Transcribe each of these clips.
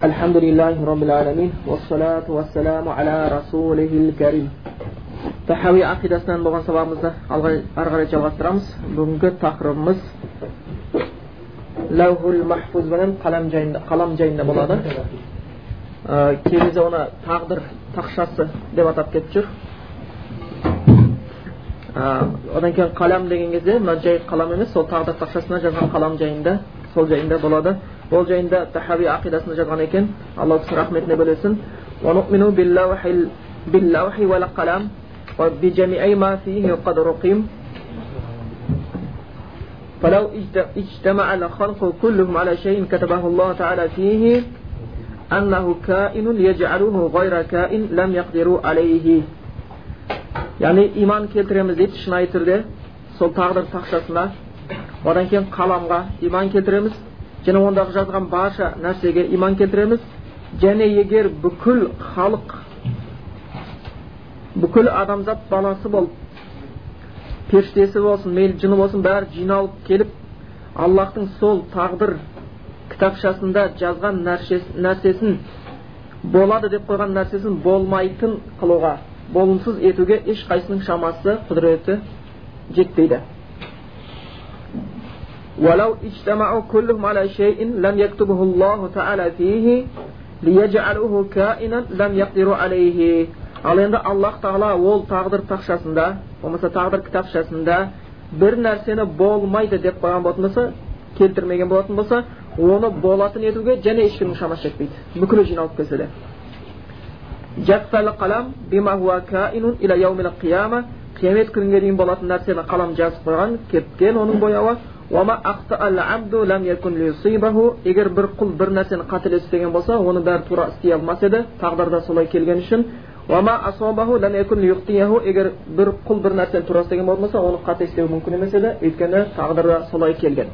الحمد لله رب العالمين والصلاة والسلام على رسوله الكريم тахауи ақидасынан болған сабағымызды ары қарай жалғастырамыз бүгінгі тақырыбымыз лаухул махфуз менен қалам жайында қалам жайында болады ә, кейбірде оны тағдыр тақшасы деп атап кетіп жүр ә, одан кейін қалам деген кезде мына жай қалам емес сол тағдыр тақшасына жазған қалам жайында сол жайында болады ол жайында тахауи ақидасында жазған екен алла кісі рахметіне бөлесін وبجميع ما فيه قد رقم فلو اجتمع الخلق كلهم على شيء كتبه الله تعالى فيه أنه كائن يجعله غير كائن لم يقدروا عليه яғни иман келтіреміз дейді шынайы түрде сол тағдыр тақшасына одан кейін қаламға иман келтіреміз және ондағы жазған барша нәрсеге иман келтіреміз және егер бүкіл халық бүкіл адамзат баласы болып періштесі болсын мейлі жыны болсын бәрі жиналып келіп аллахтың сол тағдыр кітапшасында жазған нәрсесін болады деп қойған нәрсесін болмайтын қылуға болымсыз етуге ешқайсының шамасы құдіреті жетпейді ولو اجتمعوا كلهم على شيء لم يكتبه الله تعالى فيه ليجعله كائنا لم يقدروا عليه ал енді аллах тағала ол тағдыр тақшасында болмаса тағдыр кітапшасында бір нәрсені болмайды деп қойған болатын болса келтірмеген болатын болса оны болатын етуге және ешкімнің шамасы жетпейді бүкілі жиналып келсе де қиямет күніне дейін болатын нәрсені қалам жазып қойған кеткен оның бояуы егер бір құл бір нәрсені қателес істеген болса оны бәрі тура істей алмас еді. Тағдырда солай келген үшін. егер бір құл бір нәрсені тура істеген болса оны қате істеу мүмкін емес еді. Өйткені тағдырда солай келген.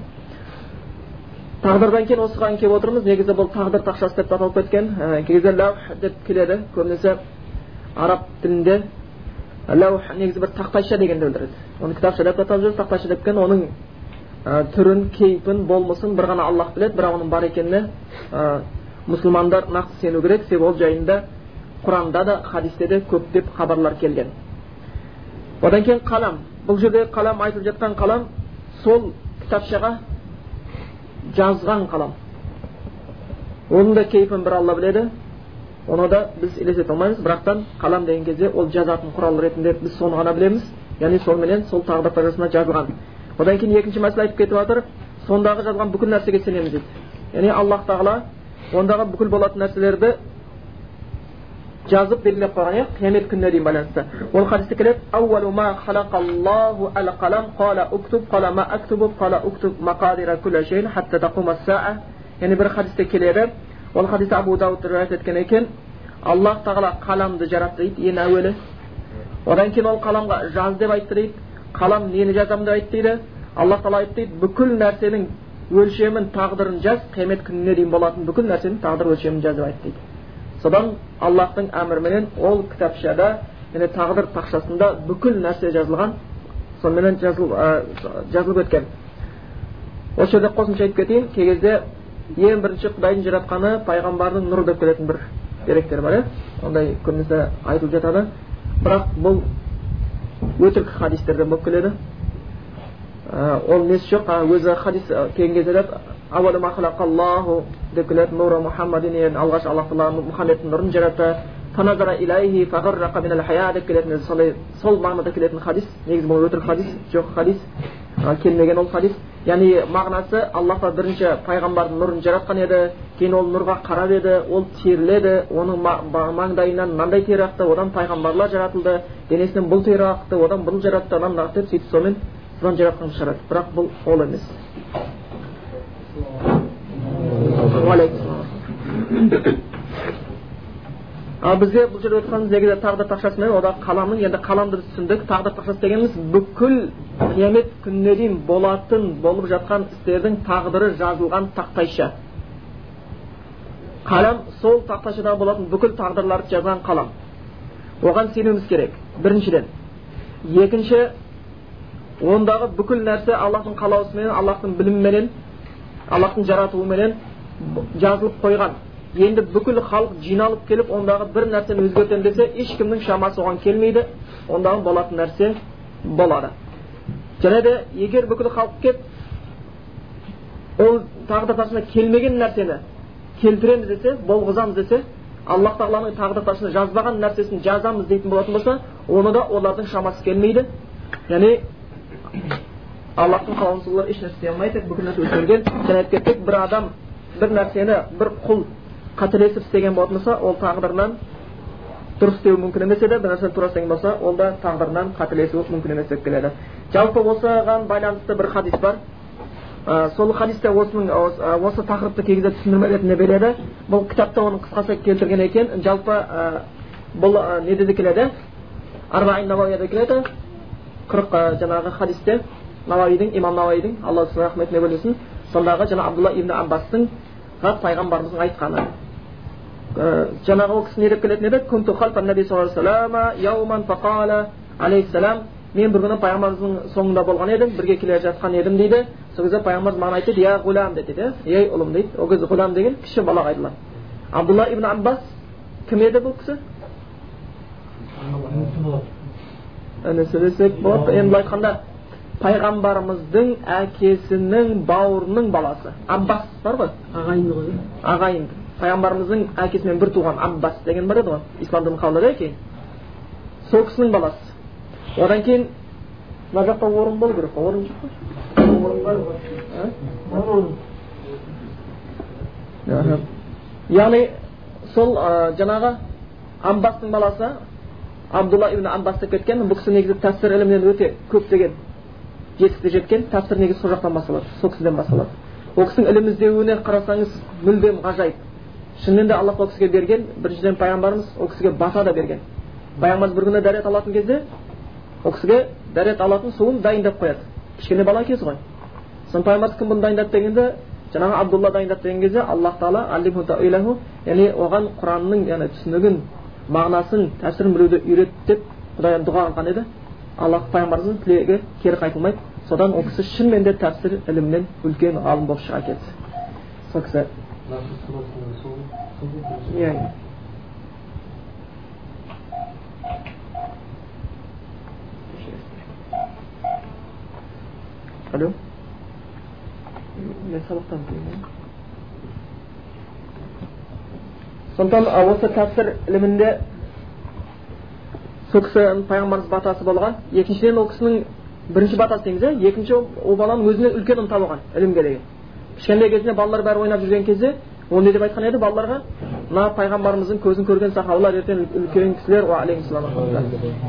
Тағдырдан кейін осыған келіп отырмыз. Негізі бұл тағдыр тақшасы деп аталып кеткен кей кезде ләух деп келеді. Көбінесе араб тілінде ләух негізі бір тақтайша дегенді білдіреді. Оны кітапша деп атап жүрміз тақтайша деп оның түрін кейпін болмысын бір ғана аллах біледі бірақ оның бар екеніне мұсылмандар нақты сену керек. Себебі ол жайында құранда да хадисте де көптеп хабарлар келген. Одан кейін қалам. Бұл жерде қалам айтылып жатқан қалам сол кітапшаға жазған қалам. Оның да кейпін бір алла біледі. Оны да біз елестете алмаймыз. Бірақтан қалам деген кезде ол жазатын құрал ретінде біз соны ғана білеміз. Яғни соныменен сол тағдыр жазылған. Одан кейін екінші мәселе айтып кетіп жатыр сондағы жазған бүкіл нәрсеге сенеміз дейді. Яғни аллах тағала ондағы бүкіл болатын нәрселерді жазып белгілеп қойған иә? Қиямет күніне дейін байланысты. Ол хадисте келеді яғни бір хадисте келеді ол хадисте абу дауд риуаят еткен екен. Аллах тағала қаламды жаратты дейді ең әуелі. Одан кейін ол қаламға жаз деп айтты дейді. Қалам нені жазамын деп айтты дейді аллах тағала айтты дейді бүкіл нәрсенің өлшемін тағдырын жаз қиямет күніне дейін болатын бүкіл нәрсенің тағдыр өлшемін жаз деп айтты дейді содан аллахтың әміріменен ол кітапшада яғни тағдыр тақшасында бүкіл нәрсе жазылған соныменен жазыл, ә, жазылып өткен осы жерде қосымша айтып кетейін кей кезде ең бірінші құдайдың жаратқаны пайғамбардың нұры деп келетін бір деректер бар иә ондай көбінесе айтылып жатады бірақ бұл өтірік хадистерден болып келеді ол несі жоқ өзі хадис келген кезде деп келеді нуры мұхаммадин алғаш алла тағала мұхаммедтің нұрын жаратты деп келетін сол мағынада келетін хадис негізі бұл өтірік хадис жоқ хадис келмеген ол хадис яғни мағынасы алла тағала бірінші пайғамбардың нұрын жаратқан еді кейін ол нұрға қарап еді ол теріледі оның маңдайынан мынандай тері ақты одан пайғамбарлар жаратылды денесінен бұл тері ақты одан бұл жаратты анан мына деп сөйтіп сонымен содан жаратқан шығарады бірақ бұл ол емес ал бізде бұл жерде отырғанымыз негізі тағдыр тақшасымен ода қаламның енді қаламды біз түсіндік тағдыр тақшасы дегеніміз бүкіл қиямет күніне дейін болатын болып жатқан істердің тағдыры жазылған тақтайша қалам сол тақтайшада болатын бүкіл тағдырларды жазған қалам оған сенуіміз керек біріншіден екінші ондағы бүкіл нәрсе аллахтың қалаусыменен аллахтың біліміменен аллахтың жаратуыменен жазылып қойған енді бүкіл халық жиналып келіп ондағы бір нәрсені өзгертемін десе ешкімнің шамасы оған келмейді ондағы болатын нәрсе болады және де егер бүкіл халық келіп ол тағдыр тасына келмеген нәрсені келтіреміз десе болғызамыз десе аллах тағаланың тағдыр тасына жазбаған нәрсесін жазамыз дейтін болатын болса оны да олардың шамасы келмейді яғни аллахтың қалауынсыз олар ешнәрсе істей алмайды бүкіл нәрсе өзгерген және айтып кеттік бір адам бір нәрсені бір құл қателесіп істеген болатын болса ол тағдырынан дұрыс істеуі мүмкін емес еді бір нәрсені тура істеген болса ол да тағдырынан қателесуі мүмкін емес болып келеді жалпы осыған байланысты бір хадис бар ә, сол хадисте осының осы тақырыпты кей түсіндірме ретінде береді бұл кітапта оның қысқаша келтірген екен жалпы ә, бұл ә, неде де келеді арбаин келеді қырық жаңағы хадисте науаидің имам науаидің алла рахметіне бөлесін сондағы жаңа абдулла ибн аббастың пайғамбарымыздың айтқаны жаңағы ол кісі не деп келетін еді күнту наби алейхисалам мен бір күні пайғамбарымыздың соңында болған едім бірге келе жатқан едім дейді. Сол кезде пайғамбарымыз маған айтты я ғулам деді иә ей ұлым дейді. Ол кезде ғулам деген кіші балаға айтылады абдулла ибн аббас кім еді бұл кісі? Інісі десек болады. Енді былай айтқанда пайғамбарымыздың әкесінің бауырының баласы. Аббас бар ғой? Ағайынды ғой. Ағайынды. Пайғамбарымыздың әкесімен бір туған аббас деген бар еді ғой ислам дінін қабылдады кейін сол кісінің баласы одан кейін мына жақта орын болу керек қой орын жоқ яғни сол жаңағы аббастың баласы абдулла ибн аббас деп кеткен бұл кісі негізі тәпсір ілімінен өте көптеген жетістікке жеткен тәпсір негізі сол жақтан басталады сол кісіден басталады ол кісінің ілім іздеуіне қарасаңыз мүлдем ғажайып шынымен де аллах ол кісіге берген біріншіден пайғамбарымыз ол кісіге бата да берген пайғамбарымыз бір күні дәрет алатын кезде ол кісіге дәрет алатын суын дайындап қояды кішкене бала кез ғой сосын пайғамбарымыз кім бұны дайындады дегенде жаңағы абдулла дайындады деген кезде аллах тағала яғни оған құранның яғни түсінігін мағынасын тәпсірін білуді үйрет деп құдайдан дұға қылған еді аллах пайғамбарымыздың тілегі кері қайтылмайды содан ол кісі шынымен де тәпсір ілімінен үлкен ғалым болып шыға келді сол кісі алло мен сабақтамын сондықтан осы тәпсір ілімінде сол кісінің пайғамбарымыз батасы болған екіншіден ол кісінің бірінші батасы дейміз иә екінші ол баланың өзінен үлкен ынта болған ілімге деген кішкентай кезінде балалар бәрі ойнап жүрген кезде ол не деп айтқан еді балаларға мына пайғамбарымыздың көзін көрген сахабалар ертең үлкен кісілер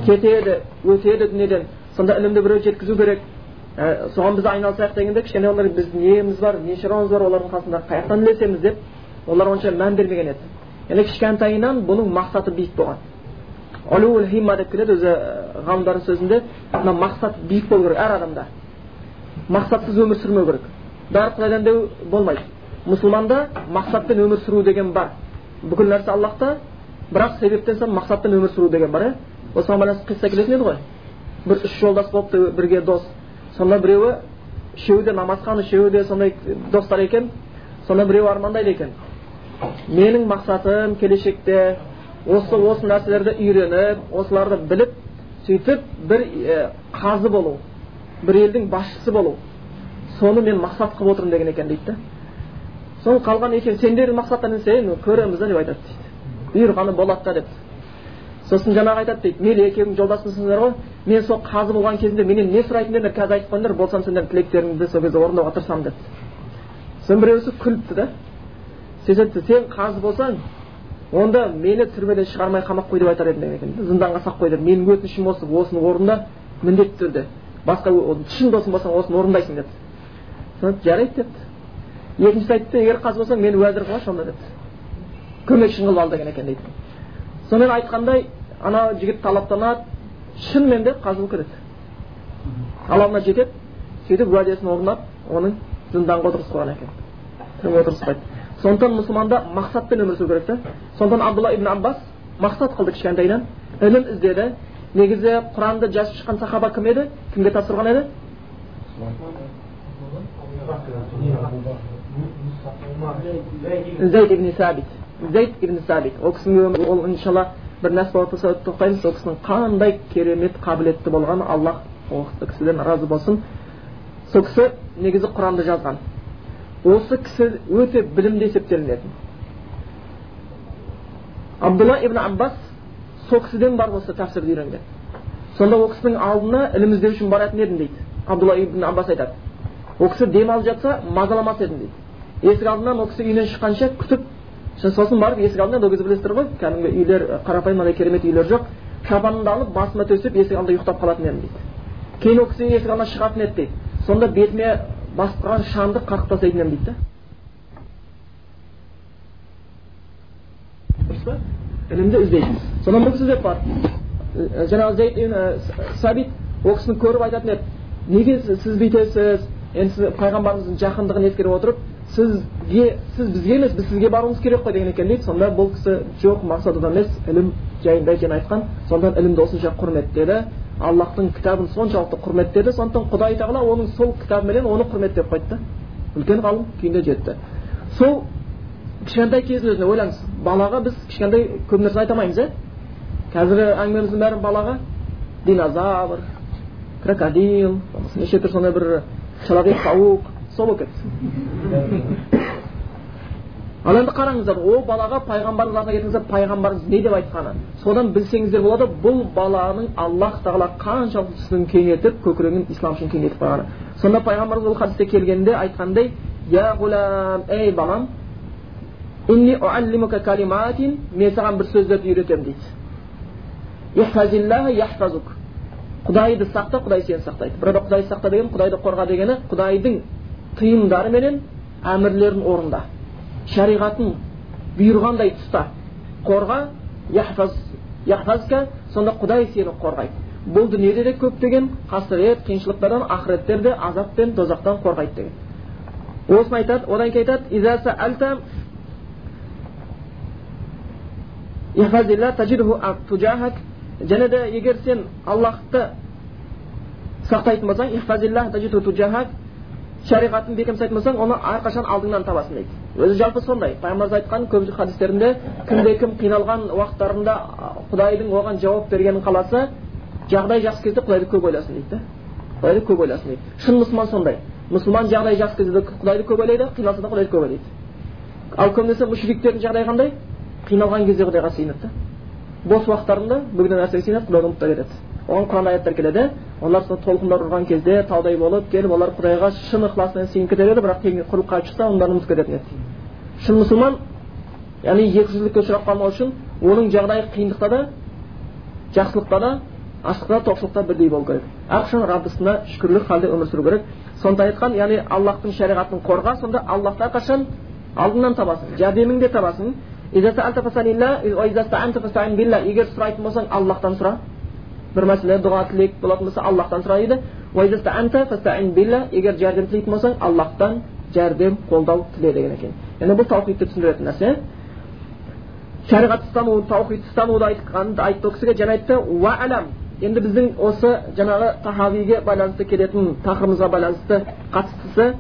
кетеді өтеді дүниеден сонда ілімді біреу жеткізу керек ә, соған біз айналысайық дегенде кішкене олар біздің неміз бар не шаруамыз бар олардың қасында қай жақтан ілесеміз деп олар онша мән бермеген еді яғни кішкентайынан бұның мақсаты биік болған химма деп келеді өзі ғалымдардың сөзінде мына мақсат биік болу керек әр адамда мақсатсыз өмір сүрмеу керек бәрі құдайдан деу болмайды мұсылманда мақсатпен өмір сүру деген бар бүкіл нәрсе аллахта бірақ себептен сан мақсатпен өмір сүру деген бар иә осыған байланысты қисса келетін еді ғой бір үш жолдас болыпты бірге дос сонда біреуі үшеуі де намазхан үшеуі де сондай достар екен сонда біреуі армандайды екен менің мақсатым келешекте осы осы нәрселерді үйреніп осыларды біліп сөйтіп бір қазы болу бір елдің басшысы болу соны мен мақсат қылып отырмын деген екен дейді да соны қалған екен сендердің мақсаттарың несі көреміз да деп айтады дейді. Бұйырғаны болады да деп. Сосын жаңағы айтады дейді мейлі екеуің жолдасысыңдар ғой мен сол қазы болған кезінде менен не сұрайтын қазір айтып қойыңдар болсам сендердің тілектеріңді сол кезде орындауға тырысамын деді сосын біреусі күліпті да. Сөйтеді сен қазы болсаң онда мені түрмеден шығармай қамап қой деп айтар едім деген екен. Зынданға салып қой деп. Менің өтінішім осы осыны орында міндетті түрде. Басқа шын досың болсаң осыны орындайсың депті жарайды депті. Екіншісі айтты егер қаз болсаң мені уәзір қылшы онда депті көмекшің қылып ал деген екен дейді сонымен айтқандай ана жігіт талаптанады шынымен де қазы болып кетеді талабына жетеді сөйтіп уәдесін орындап оның зынданға отырғызып қойған екен түрмеге отырғызбайды сондықтан мұсылманда мақсатпен өмір сүру керек та сондықтан абдулла ибн аббас мақсат қылды кішкентайынан ілім іздеді негізі құранды жазып шыққан сахаба кім еді кімге тапсырған еді зайд ибн сабит зейд ибн сабит ол кісінің өмірі ол иншалла бір нәрсе болатын болса тоқтаймыз ол кісінің қандай керемет қабілетті болғаны аллах ол кісіден разы болсын сол кісі негізі құранды жазған осы кісі өте білімді есептелінетін абдулла ибн аббас сол кісіден барып осы тәпсірді үйренген сонда ол кісінің алдына ілім іздеу үшін баратын едім дейді абдулла ибн аббас айтады ол кісі демалып жатса мазаламас едім дейді есік алдынан ол кісі үйінен шыққанша күтіп сосын барып есік алдында ол кезде білесіздер ғой кәдімгі үйлер қарапайым андай керемет үйлер жоқ шапанымды алып басыма төсеп есік алдында ұйықтап қалатын едім дейді кейін ол кісі есік алдына шығатын еді дейді сонда бетіме басып қалған шамды қағып тастайтын едім дейді дұрыс па ілімді іздейді содан бұл кісі деп бар жаңағы сабит ол кісіні көріп айтатын еді неге сіз бүйтесіз енді сіз пайғамбарымыздың жақындығын ескере отырып сізге сіз бізге емес біз сізге баруымыз керек қой деген екен дейді сонда бұл кісі жоқ мақсат одан емес ілім жайында екен айтқан сондықтан ілімді осынша құрметтеді аллахтың кітабын соншалықты құрметтеді сондықтан құдай тағала оның сол кітабыменен оны құрметтеп қойды үлкен ғалым күйінде жетті сол кішкентай кездің өзінде ойлаңыз балаға біз кішкентай көп нәрсе айта алмаймыз иә қазіргі әңгімеміздің бәрі балаға динозавр крокодил неше түрлі сондай бір человек паук сол болып кетті ал енді қараңыздар ол балаға пайғамбарымыз атына келген пайғамбарымыз не деп айтқаны? Содан білсеңіздер болады бұл баланың аллах тағала қаншалықты түсін кеңейтіп көкірегін ислам үшін кеңейтіп қойғаны. Сонда пайғамбарымыз бұл хадисте келгенде айтқандай я ғулам ей балам мен саған бір сөздерді үйретемін дейді. Құдайды сақта құдай сені сақтайды burada құдайды сақта деген құдайды қорға дегені құдайдың тыйымдары менен әмірлерін орында шариғатын бұйырғандай тұста қорға яхфазка сонда құдай сені қорғайды бұл дүниеде де көптеген қасірет қиыншылықтардан ақыретте де азап пен тозақтан қорғайды деген осыны айтады одан кейін айтады және де егер сен аллахты сақтайтын болсаң шариғатын бекем ұстайтын болсаң оны әрқашан алдыңнан табасың дейді. Өзі жалпы сондай. Пайғамбарымыз айтқан көп хадистерінде кімде кім қиналған уақыттарында құдайдың оған жауап бергенін қаласа жағдай жақсы кезде құдайды көп ойласын дейді да құдайды көп ойласын дейді. Шын мұсылман сондай. Мұсылман жағдай жақсы кезде құдайды көп ойлайды қиналса да құдайды көп ойлайды. Ал көбінесе мүшриктердің жағдайы қандай? Қиналған кезде құдайға сыйынады да. Бос уақыттарында бөгде нәрсеге сыйынады құдайды ұмытып кетеді. Оған құран аяттар келеді. Олар сол толқындар ұрған кезде таудай болып келіп олар құдайға шын ықыласпен сыйынып кетер еді бірақ кейін құлыққа шықса оның ұмытып кететін еді. Шын мұсылман яғни екіжүзділікке ұшырап қалмау үшін оның жағдайы қиындықта да жақсылықта да аштықта тоқшылықта бірдей болу керек. Әрқашан раббысына шүкірлік халде өмір сүру керек. Сонда айтқан яғни аллахтың шариғатын қорға сонда аллахты әрқашан алдыңнан табасың жәрдеміңде табасың. Егер сұрайтын болсаң аллахтан сұра бір мәселе дұға тілек болатын болса аллахтан сұрайды егер жәрдем тілейтін болсаң аллахтан жәрдем қолдау тіле деген екен яғни бұл таухидты түсіндіретін нәрсе шариғат ұстану таухид ұстануды айтқанды айтты ол кісіге және айтты уәлам енді біздің осы жаңағы тахавиге байланысты келетін тақырыбымызға байланысты қатыстысы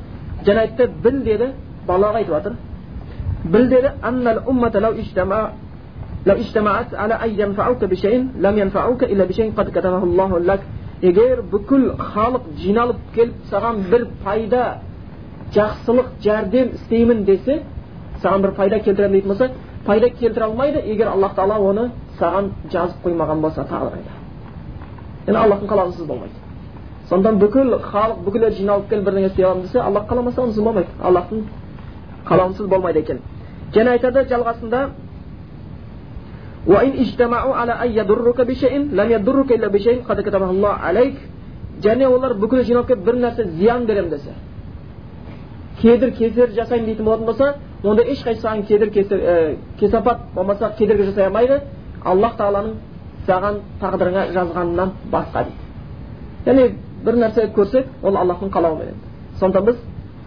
және айтты біл деді балаға айтып жатыр біл деді لو اجتمع لو اجتمعت على أن ينفعوك بشيء لم ينفعوك إلا بشيء قد كتبه الله لك егер бүкіл халық жиналып келіп саған бір пайда жақсылық жәрдем істеймін десе саған бір пайда келтіремін дейтін болса пайда келтіре алмайды егер аллах тағала оны саған жазып қоймаған болса тағдырыңда енді аллахтың қалауынсыз болмайды сондықтан бүкіл халық бүкіл ел жиналып келіп бірдеңе істей аламын десе аллах қаламаса онсыз болмайды аллахтың қалауынсыз болмайды екен және айтады жалғасында және олар бүкіл жиналып келіп бір нәрсе зиян беремін десе кедір кесір жасаймын дейтін болатын болса онда ешқайсысы саған кедір кесапат болмаса кедергі жасай алмайды аллах тағаланың саған тағдырыңа жазғанынан басқа дейді яғни бір нәрсе көрсек ол аллахтың қалауыменен сондықтан біз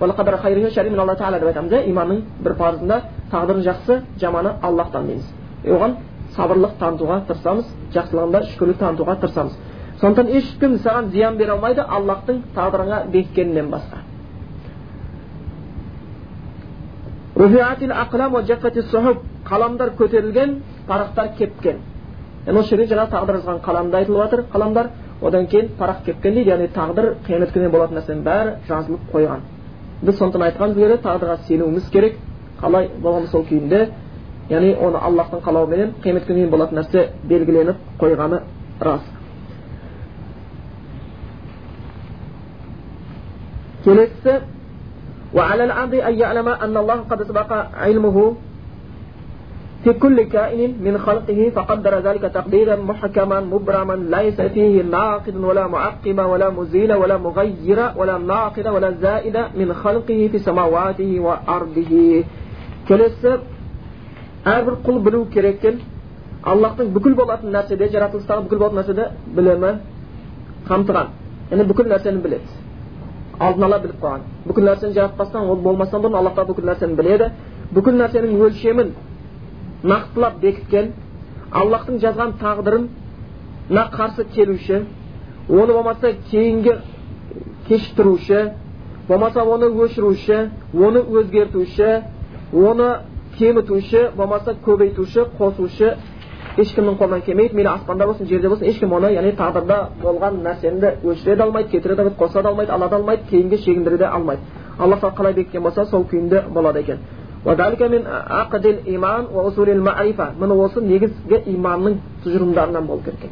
алла тағала иманның бір парызында тағдырың жақсы жаманы аллахтан дейміз оған сабырлық танытуға тырысамыз жақсылығында шүкірлік танытуға тырысамыз сондықтан ешкім саған зиян бере алмайды аллахтың тағдырыңа бекіткенінен басқа. Қаламдар көтерілген парақтар кепкен. Яғни осы жерде жаңағы тағдыр жазған қаламды айтылып жатыр. Қаламдар одан кейін парақ кепкен дейді. Яғни тағдыр қиямет күніне болатын нәрсенің бәрі жазылып қойған. Біз сондықтан айтқанымыз келеді тағдырға сенуіміз керек. Қалай болған сол күйінде ya'ni uni allohning qalovi bilan qiyomat kuniga bo'ladigan narsa belgilanib qo'ygani rost. وعلى العبد أن يعلم أن الله قد سبق علمه في كل كائن من خلقه فقدر ذلك تقديرا محكما مبرما ليس فيه ناقد ولا معقب ولا مزيل ولا مغير ولا ناقد ولا زائد من خلقه في سماواته وأرضه كلس әрбір құл білу керек екен аллахтың бүкіл болатын нәрседе жаратылыстағы бүкіл болатын нәрседе білімі қамтыған. Яғни бүкіл нәрсені біледі. Алдын ала біліп қойған. Бүкіл нәрсені жаратпастан ол болмастан бұрын аллах тағала бүкіл нәрсені біледі. Бүкіл нәрсенің өлшемін нақтылап бекіткен аллахтың жазған тағдырына қарсы келуші оны болмаса кейінге кешіктіруші болмаса оны өшіруші оны өзгертуші оны кемітуші болмаса көбейтуші қосушы ешкімнің қолынан келмейді мейлі аспанда болсын жерде болсын ешкім оны яғни тағдырда болған нәрсені кетіре де алмайды кетіре де алмайды қоса да алмайды ала да алмайды кейінге шегіндіре де алмайды алла тағала қалай бекіткен болса сол күйінде болады екен міне осы негізгі иманның тұжырымдарынан болып кеткен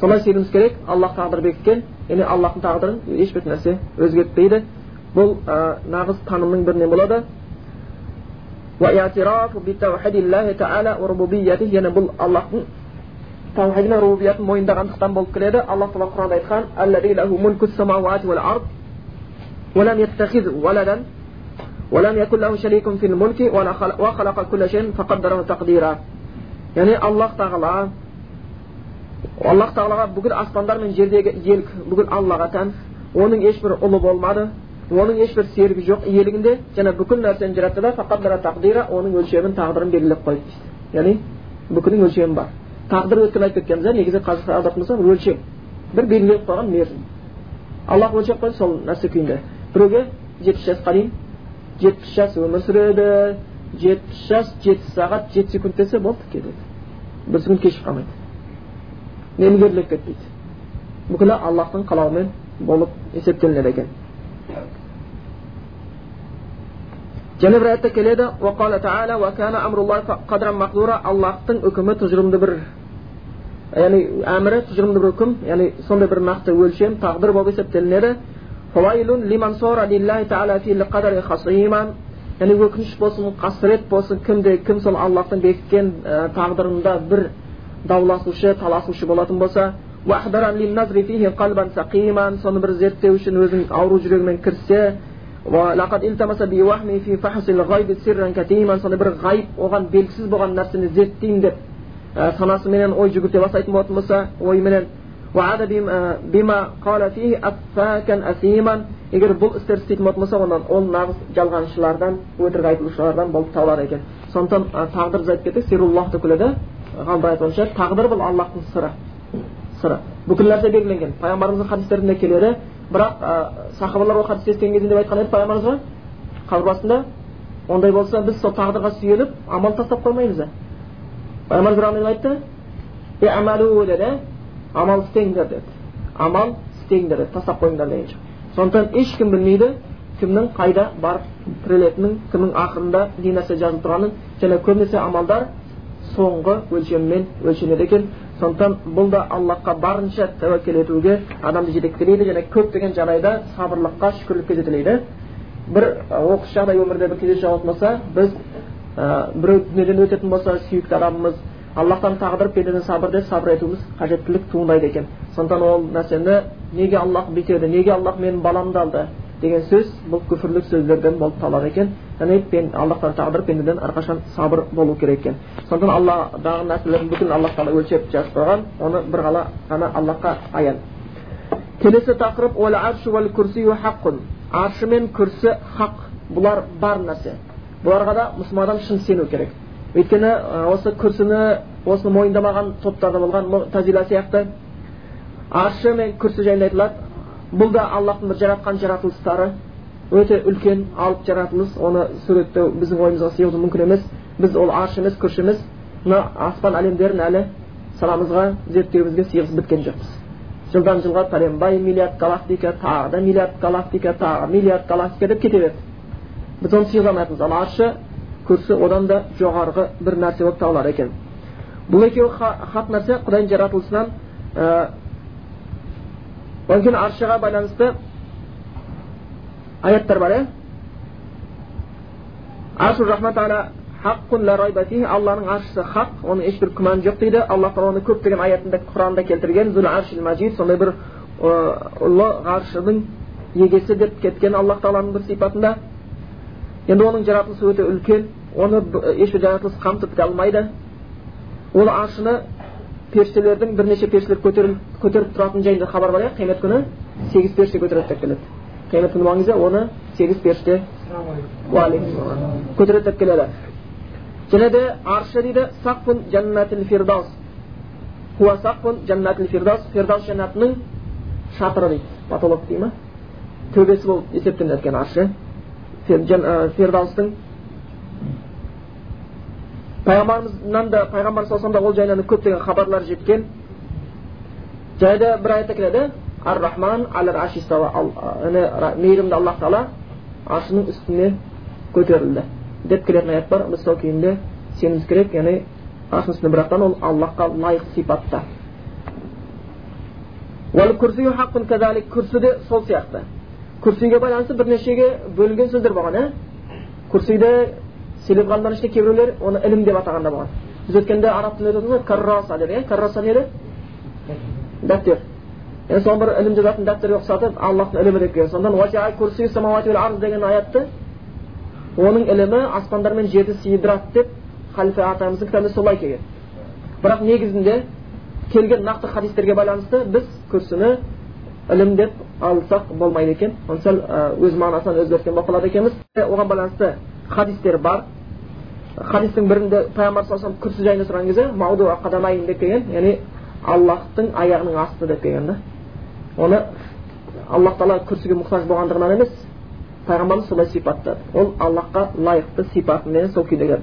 солай сенуіміз керек аллах тағдыр бекіткен яғни аллахтың тағдырын ешбір нәрсе өзгертпейді бұл нағыз танымның бірінен болады واعتراف بتوحيد الله تعالى وربوبيته яғни бұл аллахтың таухиди мен рубубиятын мойындағандықтан болып келеді аллах тағала құранда айтқан الذي له ملك السماوات والأرض ولم يتخذ ولدا ولم يكن له شريك في الملك وخلق كل شيء فقدره تقديرا яғни аллах тағала аллах тағалаға бүкіл аспандар мен жердегі иелік бүкіл аллаға тән оның ешбір ұлы болмады оның ешбір серігі жоқ иелігінде және бүкіл нәрсені жаратты да тақдира оның өлшемін тағдырын белгілеп қойды дейді яғни бүкілінің өлшемі бар тағдыр өткенде айтып кеткенбіз иә негізі қазақша аударатын өлшем бір белгілеп қойған мерзім аллах өлшеп қойды сол нәрсе күйінде біреуге жетпіс жасқа дейін жетпіс жас өмір сүреді жетпіс жас жеті сағат жеті секунд десе болды кетеді бір секунд кешігіп қалмайды немгерлеп кетпейді бүкілі аллахтың қалауымен болып есептелінеді екен және бір аятта келеді аллахтың үкімі тұжырымды бір яғни әмірі тұжырымды бір үкім яғни сондай бір нақты өлшем тағдыр болып есептелінеді яғни өкініш болсын қасірет болсын кімде кім сол аллахтың бекіткен тағдырында бір дауласушы таласушы болатын болса соны бір зерттеу үшін өзінің ауру жүрегімен кірсе сондай бір ғайып оған белгісіз болған нәрсені зерттеймін деп санасыменен ой жүгірте бастайтын болатын болса ойменен егер бұл істерді істейтін болатын болса онда ол нағыз жалғаншылардан өтірік айтылушылардан болып табылады екен сондықтан тағдыр айтып кеттік сируллах деп ғалымдар айтуынша тағдыр бұл аллахтың сыры сыры бүкіл нәрсе белгіленген пайғамбарымыздың хадистерінде келеді бірақ сахабалар ол хадисті естіген кезде деп айтқан еді пайғамбарымызға қабір басында ондай болса біз сол тағдырға сүйеніп амал тастап қоймаймыз да. Пайғамбарымыз айтты деді. Амал істеңдер деді. Амал істеңдер деді. Тастап қойыңдар деген сондықтан ешкім білмейді кімнің қайда барып тірелетінін кімнің ақырында не нәрсе жазылып тұрғанын және көбінесе амалдар соңғы өлшеммен өлшенеді екен. Сондықтан бұл да аллахқа барынша тәуекел етуге адамды жетектелейді және көптеген жағдайда сабырлыққа шүкірлікке жетелейді. Бір оқыс жағдай өмірде бір кездесіп жататын болса біз ә, біреу дүниеден өтетін болса сүйікті адамымыз аллахтан тағдыр пендеден сабыр деп сабыр етуіміз қажеттілік туындайды екен. Сондықтан ол нәрсені неге аллах бүйтеді неге аллах менің баламды алды? Деген сөз бұл күфірлік сөздерден болып табылады екен яғни аллахтан тағдыр пендеден әрқашан сабыр болу керек екен сондықтан алладағы нәрселердің бүкілін аллах тағала өлшеп жазып қойған оны бір ғана ғана аллахқа аян келесі тақырып аршы мен күрсі хақ бұлар бар нәрсе бұларға да мұсылман адам шын сену керек өйткені осы күрсіні осыны мойындамаған топтарда болған тазила сияқты аршы мен күрсі жайында айтылады бұл да аллахтың бір жаратқан жаратылыстары. Өте үлкен алып жаратылыс. Оны суреттеу біздің ойымызға сыйғызу мүмкін емес. Біз ол арш емес емес. Мына аспан әлемдерін әлі санамызға зерттеуімізге сыйғызып біткен жоқпыз. Жылдан жылға пәленбай миллиард галактика тағы да миллиард галактика тағы миллиард галактика деп кете береді біз оны сыйғыза алмайтынбыз ал аршы күрсі одан да жоғарғы бір нәрсе болып табылады екен. Бұл екеуі хақ нәрсе. Құдайдың жаратылысынан одан кейін байланысты аяттар бар иә аршу рахман тағала алланың аршысы хақ оның ешбір күмәні жоқ дейді алла тағала оны көптеген аятында құранда келтірген мәжид сондай бір ұлы ғаршының егесі деп кеткен аллах тағаланың бір сипатында енді оның жаратылысы өте үлкен оны ешбір жаратылыс қамтып алмайды ол аршыны періштелердің бірнеше періштелер көтеріліп көтеріп тұратын жайында хабар бар иә? Қиямет күні сегіз періште көтереді деп келеді. Қиямет күні болған кезде оны сегіз періште. Көтереді деп келеді. Және де аршы дейді сақфун жаннатил фирдаус хуа сақфун жаннатил фирдаус. Фирдаус жәннатының шатыры дейді. Потолок дей ма? Төбесі болып есептелінеді екен аршы. Фирдаустың пайғамбарымыздан да пайғамбар саллаллаху да ол жайынан көптеген хабарлар жеткен де бір аятта келеді ар рахман мейірімді аллах тағала аршының үстіне көтерілді деп келетін аят бар сол күйінде сенуіміз керек яғни аршының үстінде бірақтан ол аллахқа лайық сипатта күрсі де сол сияқты күрсиге байланысты бірнешеге бөлінген сөздер болған иә күрсиді селеп ғалымдар ішінде кейбіреулер оны ілім деп атаған да болған біз өткенде араб тілінде өтіп ғой карраса деп иә карраса не еді дәптер енді соны бір ілім жазатын дәптерге ұқсатып аллахтың ілімі деп келген деген аятты оның ілімі аспандар мен жерді сыйдырады деп халифа атамыздың кітабында солай келген бірақ негізінде келген нақты хадистерге байланысты біз күрсіні ілім деп алсақ болмайды екен оны сәл өз мағынасынан өзгерткен болып қалады екенбіз оған байланысты хадистер бар. Хадистің бірінде пайғамбар саллаллаху күрсі жайында сұраған кезде мауду қадамайын деп келген. Яғни аллахтың аяғының асты деп келген да. Оны аллах тағала күрсіге мұқтаж болғандығынан емес пайғамбарымыз солай сипаттады. Ол аллахқа лайықты сипатымен сол күйдегі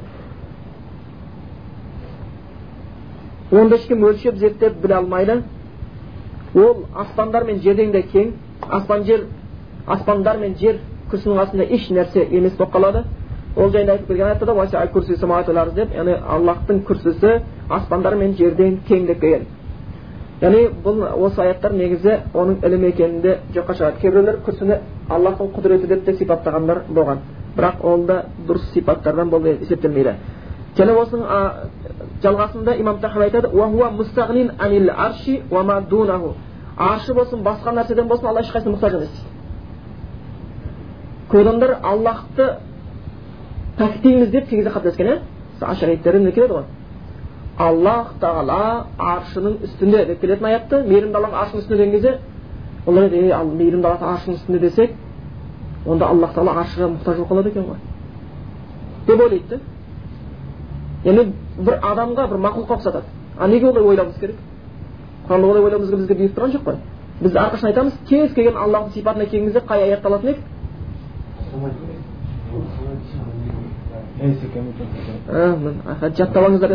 онда ешкім өлшеп зерттеп біле алмайды. Ол аспандар мен жерден де кең. Аспан жер аспандар мен жер күрсінің астында еш нәрсе емес болып қалады. Ол жайында айтып келген аятта да деп яғни аллахтың күрсісі аспандар мен жерден кең деп келген яғни бұл осы аяттар негізі оның ілім екенінде жоққа шығады кейбіреулер күрсіні аллахтың құдіреті деп те сипаттағандар болған. Бірақ ол да дұрыс сипаттардан болып есептелмейді. Және осының жалғасында имам тахави айтады аршы болсын басқа нәрседен болсын алла ешқайсысына мұқтаж емес. Дейді адамдар аллахты пәктейміз деп кей кезде қателескен иә ашариттер келеді ғой аллах тағала аршының үстінде деп келетін аятты мейірімді аллах аршының үстінде деген кезде олар айтады ей мейірімді аллах аршының үстінде десек онда аллах тағала аршыға мұқтаж болып қалады екен ғой деп ойлайды да яғни бір адамға бір мақұлыққа ұқсатады а неге олай ойлауымыз керек құранда олай ойлауымызға бізге бұйырып тұрған жоқ қой біз әрқашан айтамыз кез келген аллахтың сипатына келген кезде қай аятты алатын едік жаттап алыңыздар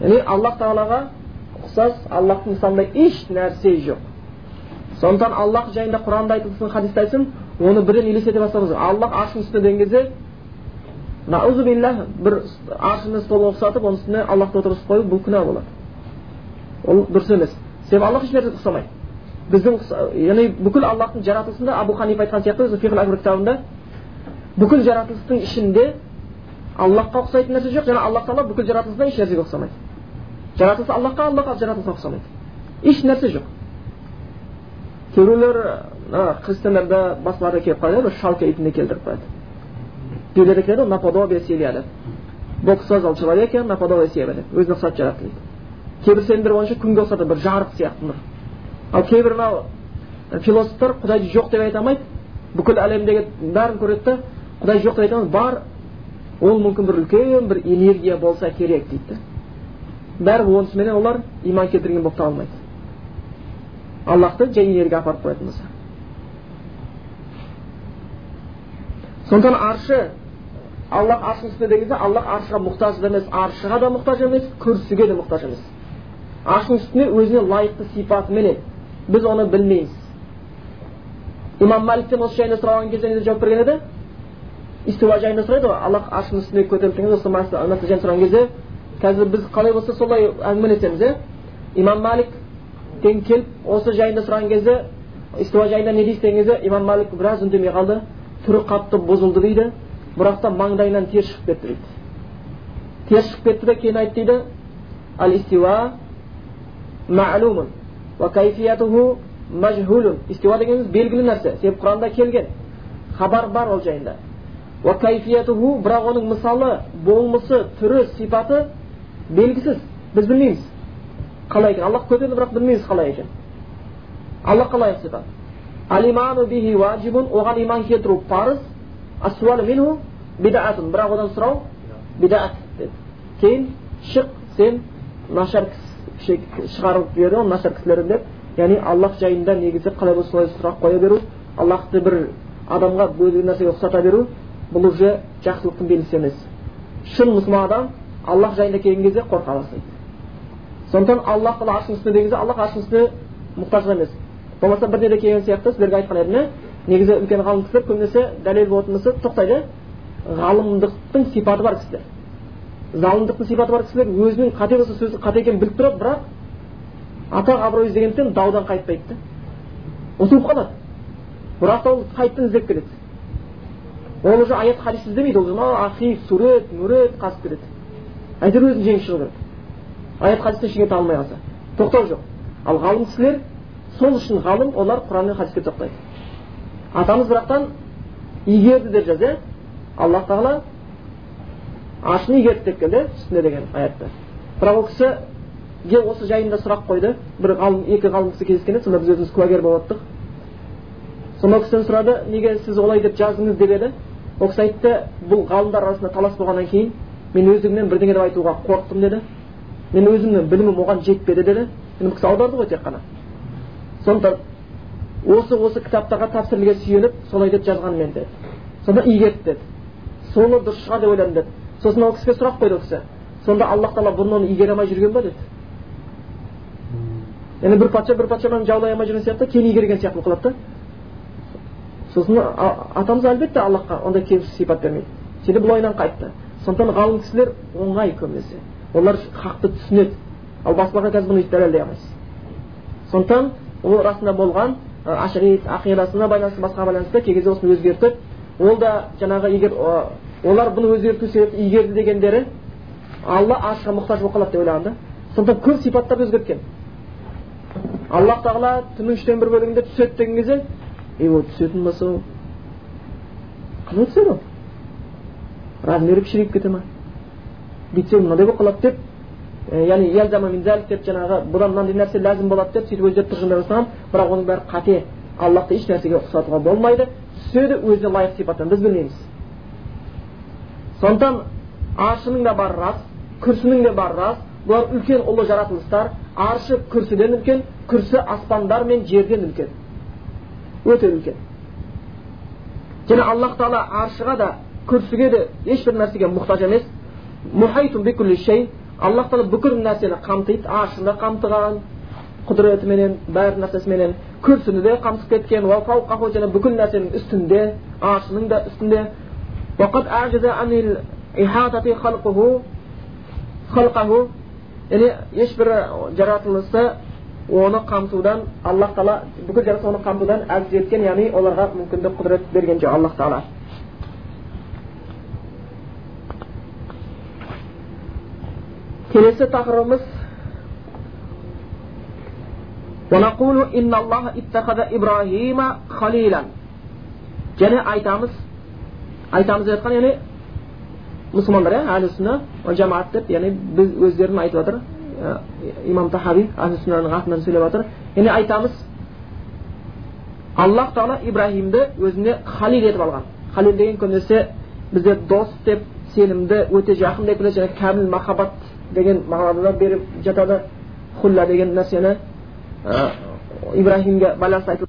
яғни аллах тағалаға ұқсас аллахтың мысалындай еш нәрсе жоқ сондықтан аллах жайында құранда айтылсын хадисте айтсын оны бірден елестете бастауымыз аллах аршының үстінде деген кезде бір аршыны столға ұқсатып оның үстіне аллахты отырғызып қою бұл күнә болады ол дұрыс емес себебі аллах еш нәрсеге ұқсамайды біздің яғни бүкіл аллахтың жаратылысында абу ханиф айтқан сияқты өзі кітабында бүкіл жаратылыстың ішінде аллахқа ұқсайтын нәрсе жоқ және аллах тағала бүкіл жаратылысына еш нәрсеге ұқсамайды. Жаратылыс аллахқа аллах жаратылысына ұқсамайды. Еш нәрсе жоқ. Кейбіреулер христиандарда басқаларда келіп қалады шалка итіне келтіріп қояды. Библияда келеді ғой наподобие себя деп бог создал человека наподобие себя деп өзіне ұқсатып жаратты дейді кейбір сенімдер бойынша күнге ұқсатады бір жарық сияқты нұр. Ал кейбір мынау философтар құдайды жоқ деп айта алмайды. Бүкіл әлемдегі бәрін көреді да құдай жоқ деп айта алмайды. Бар ол мүмкін бір үлкен бір энергия болса керек дейді бәрібір онысыменен олар иман келтірген болып табылмайды аллахты жай жерге апарып қоятын болса. Сондықтан аршы аллах аршының үстінде деген кезде аллах аршыға мұқтаж емес аршыға да мұқтаж емес күрсіге де мұқтаж емес. Аршының үстіне өзіне лайықты сипатыменен біз оны білмейміз имам маликтен осы жайында сұраған кезде не жауап берген еді истуа жайында сұрайды ғой аллах аршының үстіне көтеріліп келген осы мәселе жайында сұраған кезде қазір біз қалай болса солай әңгімелесеміз иә имам маликтен келіп осы жайында сұраған кезде истуа жайында не дейсіз деген кезде имам малик біраз үндемей қалды түрі қатты бұзылды дейді бірақ та маңдайынан тер шығып кетті дейді тер шығып кетті де кейін айтты дейді ал истиуа истиуа дегеніміз белгілі нәрсе себебі құранда келген хабар бар ол жайында бірақ оның мысалы болмысы түрі сипаты белгісіз біз білмейміз қалай екен аллах көтерді бірақ білмейміз қалай екен аллах қалай бихи оған иман келтіру парыз минху бидаатун бірақ одан сұрау бидаат кейін шық сен нашар шығарып жіберді ол нашар кісілерден деп яғни аллах жайында негізі қалай болса солай сұрақ қоя беру аллахты бір адамға өзге нәрсеге ұқсата беру бұл уже жақсылықтың белгісі емес. Шын мұсылман адам аллах жайында келген кезде қорқа бастайды сондықтан аллах тағала аршының үстінде деген кезде аллах аршының үстіне мұқтаж емес. Болмаса бір неде келген сияқты сіздерге айтқан едім иә негізі үлкен ғалым кісілер көбінесе дәлел болатын болса тоқтайды. Ғалымдықтың сипаты бар кісілер. Залымдықтың сипаты бар кісілер өзінің қате болса сөзі қате екенін біліп тұрады бірақ атақ абырой іздегендіктен даудан қайтпайды да. Ұтылып қалады. Бірақ ол қайтадан іздеп келеді. Ол уже аят хадис іздемейді ол мынау архив сурет мурет қазып келеді. Әйтеуір өзін жеңіп шығу керек. Аят хадистен ештеңе таба алмай қалса. Тоқтау жоқ. Ал ғалым кісілер сол үшін ғалым олар құран мен хадиске тоқтайды. Атамыз бірақтан игерді деп жазды иә аллах тағала аршын игерді деп келді деген аятта. Бірақ ол кісіге осы жайында сұрақ қойды. Бір ғалым екі ғалым кісі кездескен еді сонда біз өзіміз куәгер болып сонда ол кісіден сұрады неге сіз олай деп жаздыңыз деп еді. Ол кісі айтты бұл ғалымдар арасында талас болғаннан кейін мен өздігімнен бірдеңе деп айтуға қорықтым деді. Мен өзімнің білімім оған жетпеді деді. Енді бұл кісі аударды ғой тек қана. Сондықтан осы осы кітаптарға тәпсірлерге сүйеніп солай деп жазған мен деді. Сонда игерді деді. Соны дұрыс шығар деп ойладым деді. Сосын ол кісіге сұрақ қойды ол кісі. Сонда аллах тағала бұрын оны игере алмай жүрген ба деді. Яғни бір патша бір патшамен жаулай алмай жүрген сияқты кейін игерген сияқты қылады да. Сосын атамыз әлбетте аллахқа ондай кемшілік сипат бермейді. Сөйтіп бұл ойынан қайтты. Сондықтан ғалым кісілер оңай көбінесе. Олар хақты түсінеді. Ал басқаларға қазір бұны өйтіп дәлелдей алмайсыз. Сондықтан ол расында болған ашрит ақидасына байланысты басқаға байланысты кей кезде осыны өзгертіп ол да жаңағы егер олар бұны өзгерту себепті игерді дегендері алла аршқа мұқтаж болып қалады деп ойлаған да сондықтан көп сипаттарды өзгерткен аллах тағала түннің үштен бір бөлігінде түседі деген кезде е ол түсетін болса қалай түседі ол размері кішірейіп кете ма бүйтсе мынандай болып қалады деп яғни деп жаңағы бұдан мынандай нәрсе ләзім болады деп сөйтіп өздері тұжырымдай бастаған бірақ оның бәрі қате аллахты еш нәрсеге ұқсатуға болмайды түседі өзіне лайық сипаттан біз білмейміз сондықтан аршының да бары рас күрсінің де бары рас. Бұлар үлкен ұлы жаратылыстар аршы күрсіден үлкен күрсі аспандар мен жерден үлкен. Өте үлкен. Және аллах тағала аршыға да күрсіге де ешбір нәрсеге мұқтаж емес. Аллах тағала бүкіл нәрсені қамтиды аршыны қамтыған құдіретіменен бәр нәрсесіменен. Күрсіні де қамтып кеткен және бүкіл нәрсенің үстінде аршының да үстінде яғни ешбір жаратылысы оны қамтудан аллах тағала бүкіл жаратылыс оны қамтудан әжіз еткен яғни оларға мүмкіндік құдірет берген жоқ аллах тағала келесі тақырыбымыз және айтамыз айтамыз деп жатқан яғни мұсылмандар иә әлі сүнна жамаат деп яғни біз өздерін айтып жатыр имам тахаби әхлі сүннаның атынан сөйлеп жатыр яғни айтамыз аллах тағала ибраһимді өзіне халил етіп алған халил деген көбінесе бізде дос деп сенімді өте жақын деп және кәміл махаббат деген мағынада беріп жатады хулла деген нәрсені ибраһимге байланысты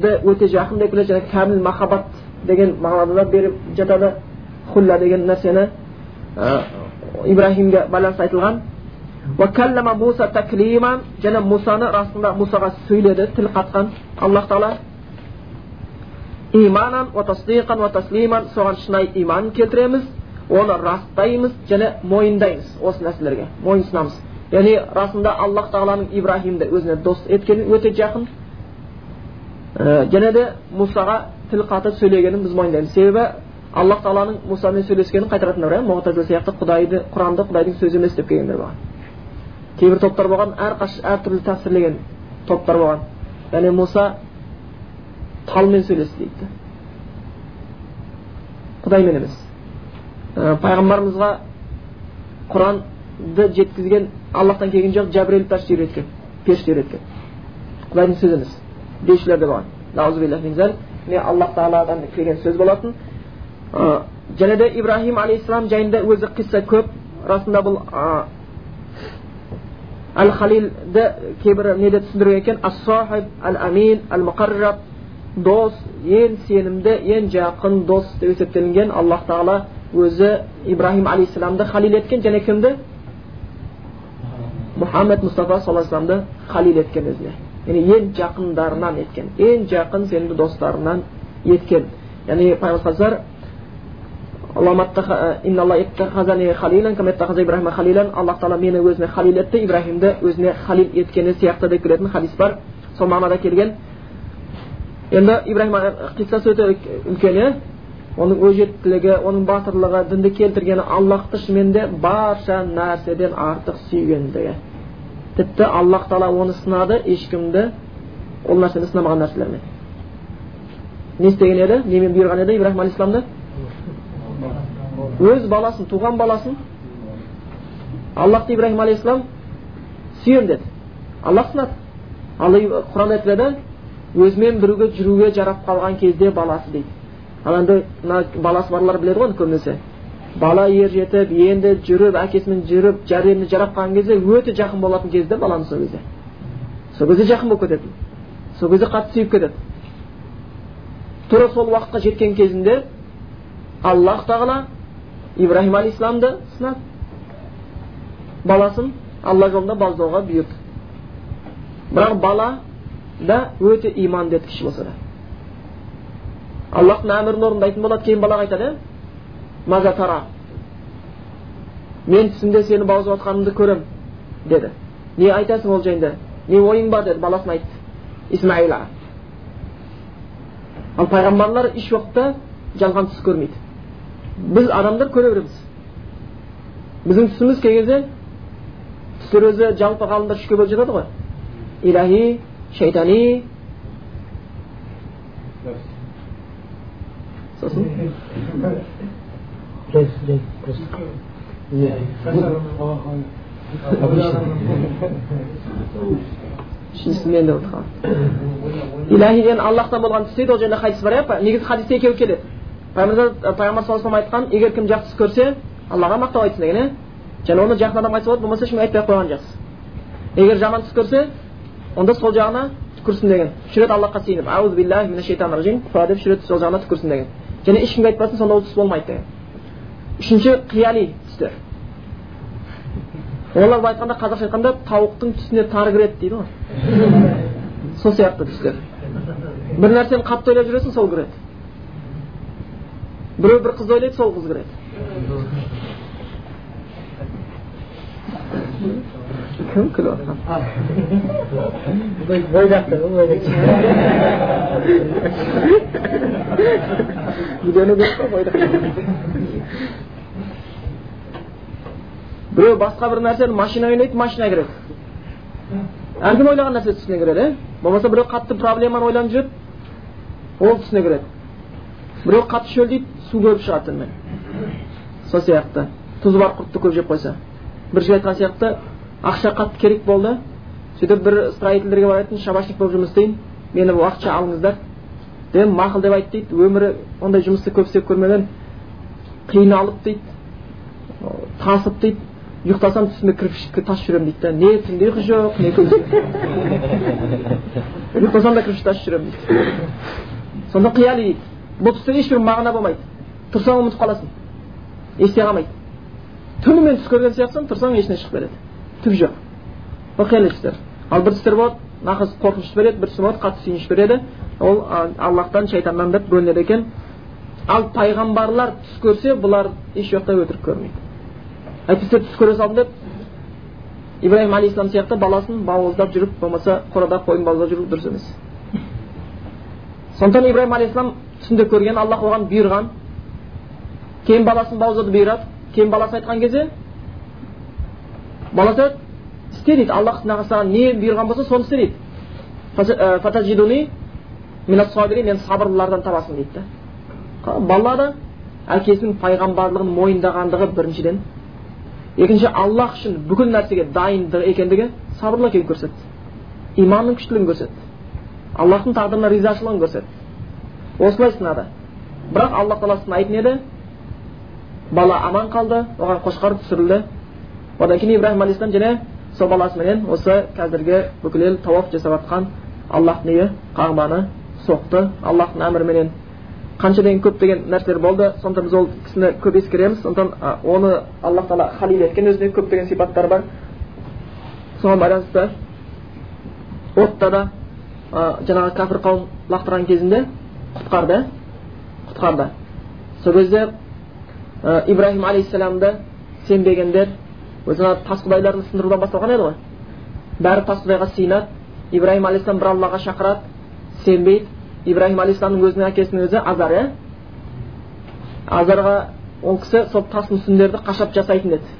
өте жақын деп келеді және кәміл махаббат деген мағынада да беріп жатады хулла деген нәрсені ибраһимге байланысты айтылған муса таклиман және мусаны расында мусаға сөйледі тіл қатқан аллах тағала иманан таслиман соған шынайы иман келтіреміз оны растаймыз және мойындаймыз осы нәрселерге мойынсынамыз яғни расында аллах тағаланың ибраһимді өзіне дос еткені өте жақын және де мусаға тіл қатып сөйлегенін біз мойындаймыз себебі аллах тағаланың мұсамен сөйлескенін қайтаратындар иә мұғтазил сияқты құдайды құранды құдайдың сөзі емес деп келгендер болған кейбір топтар болған әрқаш әртүрлі тәпсірлеген топтар болған яғни мұса талмен сөйлесті дейді құдаймен емес ә, пайғамбарымызға құранды жеткізген аллахтан келген жоқ жәбірел періште үйреткен періште үйреткен құдайдың сөзі емес деушілер де болған аллах тағаладан келген сөз болатын және де ибраһим алейхисалам жайында өзі қисса көп расында бұл әл халилді кейбір неде түсіндірген екен ас сахиб әл амин әл мұқарраб дос ең сенімді ең жақын дос деп есептелінген аллах тағала өзі ибраһим алейхисаламды халил еткен және кімді мұхаммед мұстафа саллаллаху алейhi халил еткен өзіне яғни ең жақындарынан еткен ең жақын сенімді достарынан еткен яғни пайғамбар аллах тағала мені өзіне халил етті ибраһимді өзіне халил еткені сияқты деп келетін хадис бар сол мағынада келген енді ибраһим қиссасы өте үлкен иә оның өжеттілігі оның батырлығы дінді келтіргені аллахты шынымен де барша нәрседен артық сүйгендігі тіпті аллах тағала оны сынады ешкімді ол нәрсені сынамаған нәрселермен не істеген еді немен бұйырған еді ибраһим алейхисаламды өз баласын туған баласын аллахты ибраһим алейхисалам сүйемін деді аллах сынады ал құранда айтылады өзімен бірге жүруге жарап қалған кезде баласы дейді ал енді мына баласы барлар біледі ғой көбінесе бала ер жетіп енді жүріп әкесімен жүріп жәрдеміне жарап кезде өте жақын болатын кезде баланы сол кезде. Сол кезде жақын болып кетеді сол кезде қатты сүйіп кетеді тура сол уақытқа жеткен кезінде аллах тағала ибраһим алейхисаламды сынады. Баласын алла жолында бауыздауға бұйырды. Бірақ бала да өте иманды еді кіші болса да. Аллахтың әмірін орындайтын болады кейін балаға айтады мазатара мен түсімде сені бауыздап жатқанымды көремін деді не айтасың ол жайында не ойың бар деді баласына айтты исмаилға ал пайғамбарлар еш уақытта жалған түс көрмейді біз адамдар көре береміз біздің түсіміз кей кезде түстер өзі жалпы ғалымдар үшке бөліп жатады ғой илахи шайтани сосын үшіншісі илахи деген аллахтан болған түс дейді ол жерде хадис бар иә. Негізі хадисте екеуі келеді пайғамбар пайғамбар саллаллаху алейhi айтқан егер кім жақсы көрсе аллаға мақтау айтсын деген иә. Және оны жақын адам айтса болады болмаса ешкімге айтпай ақ қойған жақсы. Егер жаман түс көрсе онда сол жағына түкірсін деген. Үш рет аллахқа сиынып аузу биллахи мина шейтан ражим деп үш рет сол жағына түкірсін деген. Және ешкімге айтпасын сонда ол түс болмайды деген. Үшінші қияли түстер олар былай айтқанда қазақша айтқанда тауықтың түсіне тары кіреді дейді ғой сол сияқты түстер бір нәрсені қатты ойлап жүресің сол кіреді біреу бір қыз ойлайды сол қыз кіреді кім күліп жатқан бойдақтар үйлену керек қой бойдақ біреу басқа бір нәрсені машина ойнайды машина кіреді әркім ойлаған нәрсе түсіне кіреді иә болмаса біреу қатты проблеманы ойланып жүреді ол түсіне кіреді біреу қатты шөлдейді су көріп шығады түнімен сол сияқты тұзы бар құртты көп жеп қойса бір жігіт айтқан сияқты ақша қатты керек болды. Сөйтіп бір строительдерге барып айттым шабашник болып жұмыс істеймін. Мені уақытша алыңыздар. Дедім мақұл деп айтты дейді. Өмірі ондай жұмысты көп істеп көрмеген. Қиналып дейді. Тасып дейді. Ұйықтасам түсіме кірпішекке тасып жүремін дейді да. Не түнде ұйқы жоқ не ұйықтасам да кірпішек тасып жүремін дейді. Сонда қияли дейді бұл түсте ешбір мағына болмайды. Тұрсаң ұмытып қаласың. Есте қалмайды. Түнімен түс көрген сияқтысың тұрсаң есіңнен шығып кетеді түк жоқ қияли түстер ал бір түстер болады нақыз қорқыныш береді бір болады қатты сүйініш береді ол аллахтан шайтаннан деп бөлінеді екен ал пайғамбарлар түс көрсе бұлар еш уақытта өтірік көрмейді әйтпесе түс көре салдым деп ибраһим алейхисалам сияқты баласын бауыздап жүріп болмаса қорада қойын бауыздап жүру дұрыс емес сондықтан ибраһим алейхисалам түсінде көрген аллах оған бұйырған кейін баласын бауыздауды бұйырады кейін баласы айтқан кезде баласы істе дейді аллах саған не бұйырған болса соны істе дейді мен сабырлылардан табасың дейді да бала да әкесінің пайғамбарлығын мойындағандығы біріншіден екінші аллах үшін бүкіл нәрсеге дайындық екендігі сабырлы екенін көрсетті иманның күштілігін көрсетті аллахтың тағдырына ризашылығын көрсетті осылай сынады бірақ аллах тағала сынайтын еді бала аман қалды оған қошқар түсірілді одан кейін ибраһим алейхисалам және сол баласыменен осы қазіргі бүкіл ел тауаф жасап жатқан аллахтың үйі қағбаны соқты аллахтың әміріменен қанша деген көптеген нәрселер болды сондықтан біз ол кісіні көп ескереміз сондықтан оны аллах тағала халил еткен өзіне көптеген сипаттары бар соған байланысты отта да жаңағы кәпір қауым лақтырған кезінде құтқарды құтқарды сол кезде ибраһим алейхисаламды сенбегендер өзі тас құдайларды сындырудан басталған еді ғой. Бәрі тас құдайға сыйынады. Ибраһим алейхисалам бір аллаға шақырады. Сенбейді. Ибраһим алейхисаламның өзінің әкесінің өзі азар иә? Азарға ол кісі сол тас мүсіндерді қашап жасайтын еді.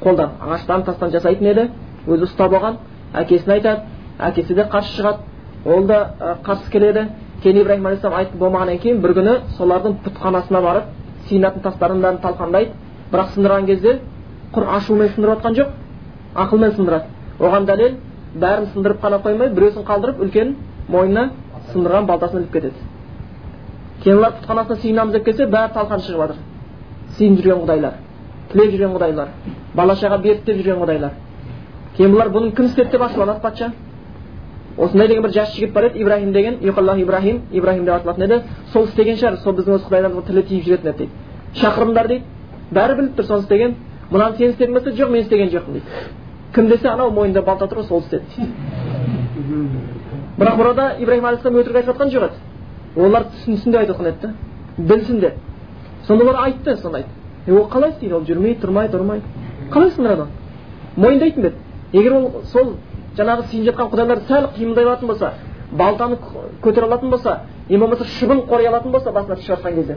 Қолдан ағаштан тастан жасайтын еді. Өзі ұстап алған. Әкесіне айтады. Әкесі де қарсы шығады. Ол да қарсы келеді. Кейін ибраһим алейхисалам айтып болмағаннан кейін бір күні солардың пұтханасына барып сиынатын тастардың бәрін талқандайды. Бірақ сындырған кезде құр ашумен сындырып жатқан жоқ ақылмен сындырады оған дәлел бәрін сындырып қана қоймай біреусін қалдырып үлкен мойнына сындырған балтасын іліп кетеді кейін олар пұтханасына сыйынамыз деп келсе бәрі талқан шығып жатыр сыйынып жүрген құдайлар тілеп жүрген құдайлар бала шаға берді деп жүрген құдайлар кейін бұлар бұны кім істеді деп ашуланады патша осындай деген бір жас жігіт бар еді ибраһим деген ибраһим ибраһим деп аталатын еді сол істеген шығар сол біздің осы құдайларымызға тілі тиіп жүретін еді дейді шақырыңдар дейді бәрі біліп тұр соны істеген мынаны сен істедің ба жоқ мен істеген жоқпын дейді кім десе анау мойнында балта тұр сол істеді дейді бірақ burada ибраһим алейхисалам өтірік айтып жатқан жоқ еді олар түсінсін деп айтып жатқан еді да білсін деп сонда олар айтты сонда айтты ол қалай істейді ол жүрмейді тұрмайды ұрмайды қалай сындырады оны мойындайтын ба егер ол сол жаңағы сыйынып жатқан құдайлар сәл қимылдай алатын болса балтаны көтере алатын болса не болмаса шыбын қорай алатын болса басына түсіп жатқан кезде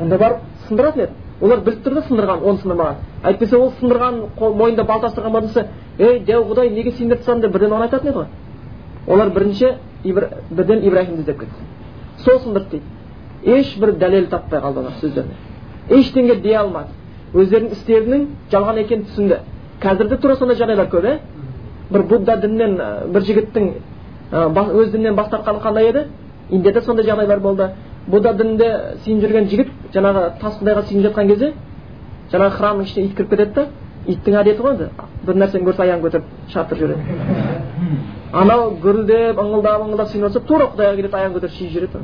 онда барып сындыратын еді олар біліп тұр да сындырған оны сындырмаған әйтпесе ол сындырған мойнында балта ұстаған болса ей дәу құдай неге сендіріп тастадың деп бірден оған айтатын еді ғой. Олар бірінші бірден ибраһимді іздеп кетті. Сол сындырды дейді. Ешбір дәлел таппай қалды олар сөздеріне. Ештеңе дей алмады. Өздерінің істерінің жалған екенін түсінді. Қазір де тура сондай жағдайлар көп иә бір будда дінінен бір жігіттің өз дінінен бас тартқаны қандай еді? Индияда сондай жағдайлар болды. Будда дінінде сиынып жүрген жігіт жаңағы тас құдайға сиынып жатқан кезде жаңағы храмның ішіне ит кіріп кетеді да иттің әдеті ғой енді бір нәрсені көрсе аяғын көтеріп шаптырып жүреді анау гүрілдеп ыңылдап ыңылдап сыйынып жатса тура құдайға келеді аяғын көтеріп шиіп жүреді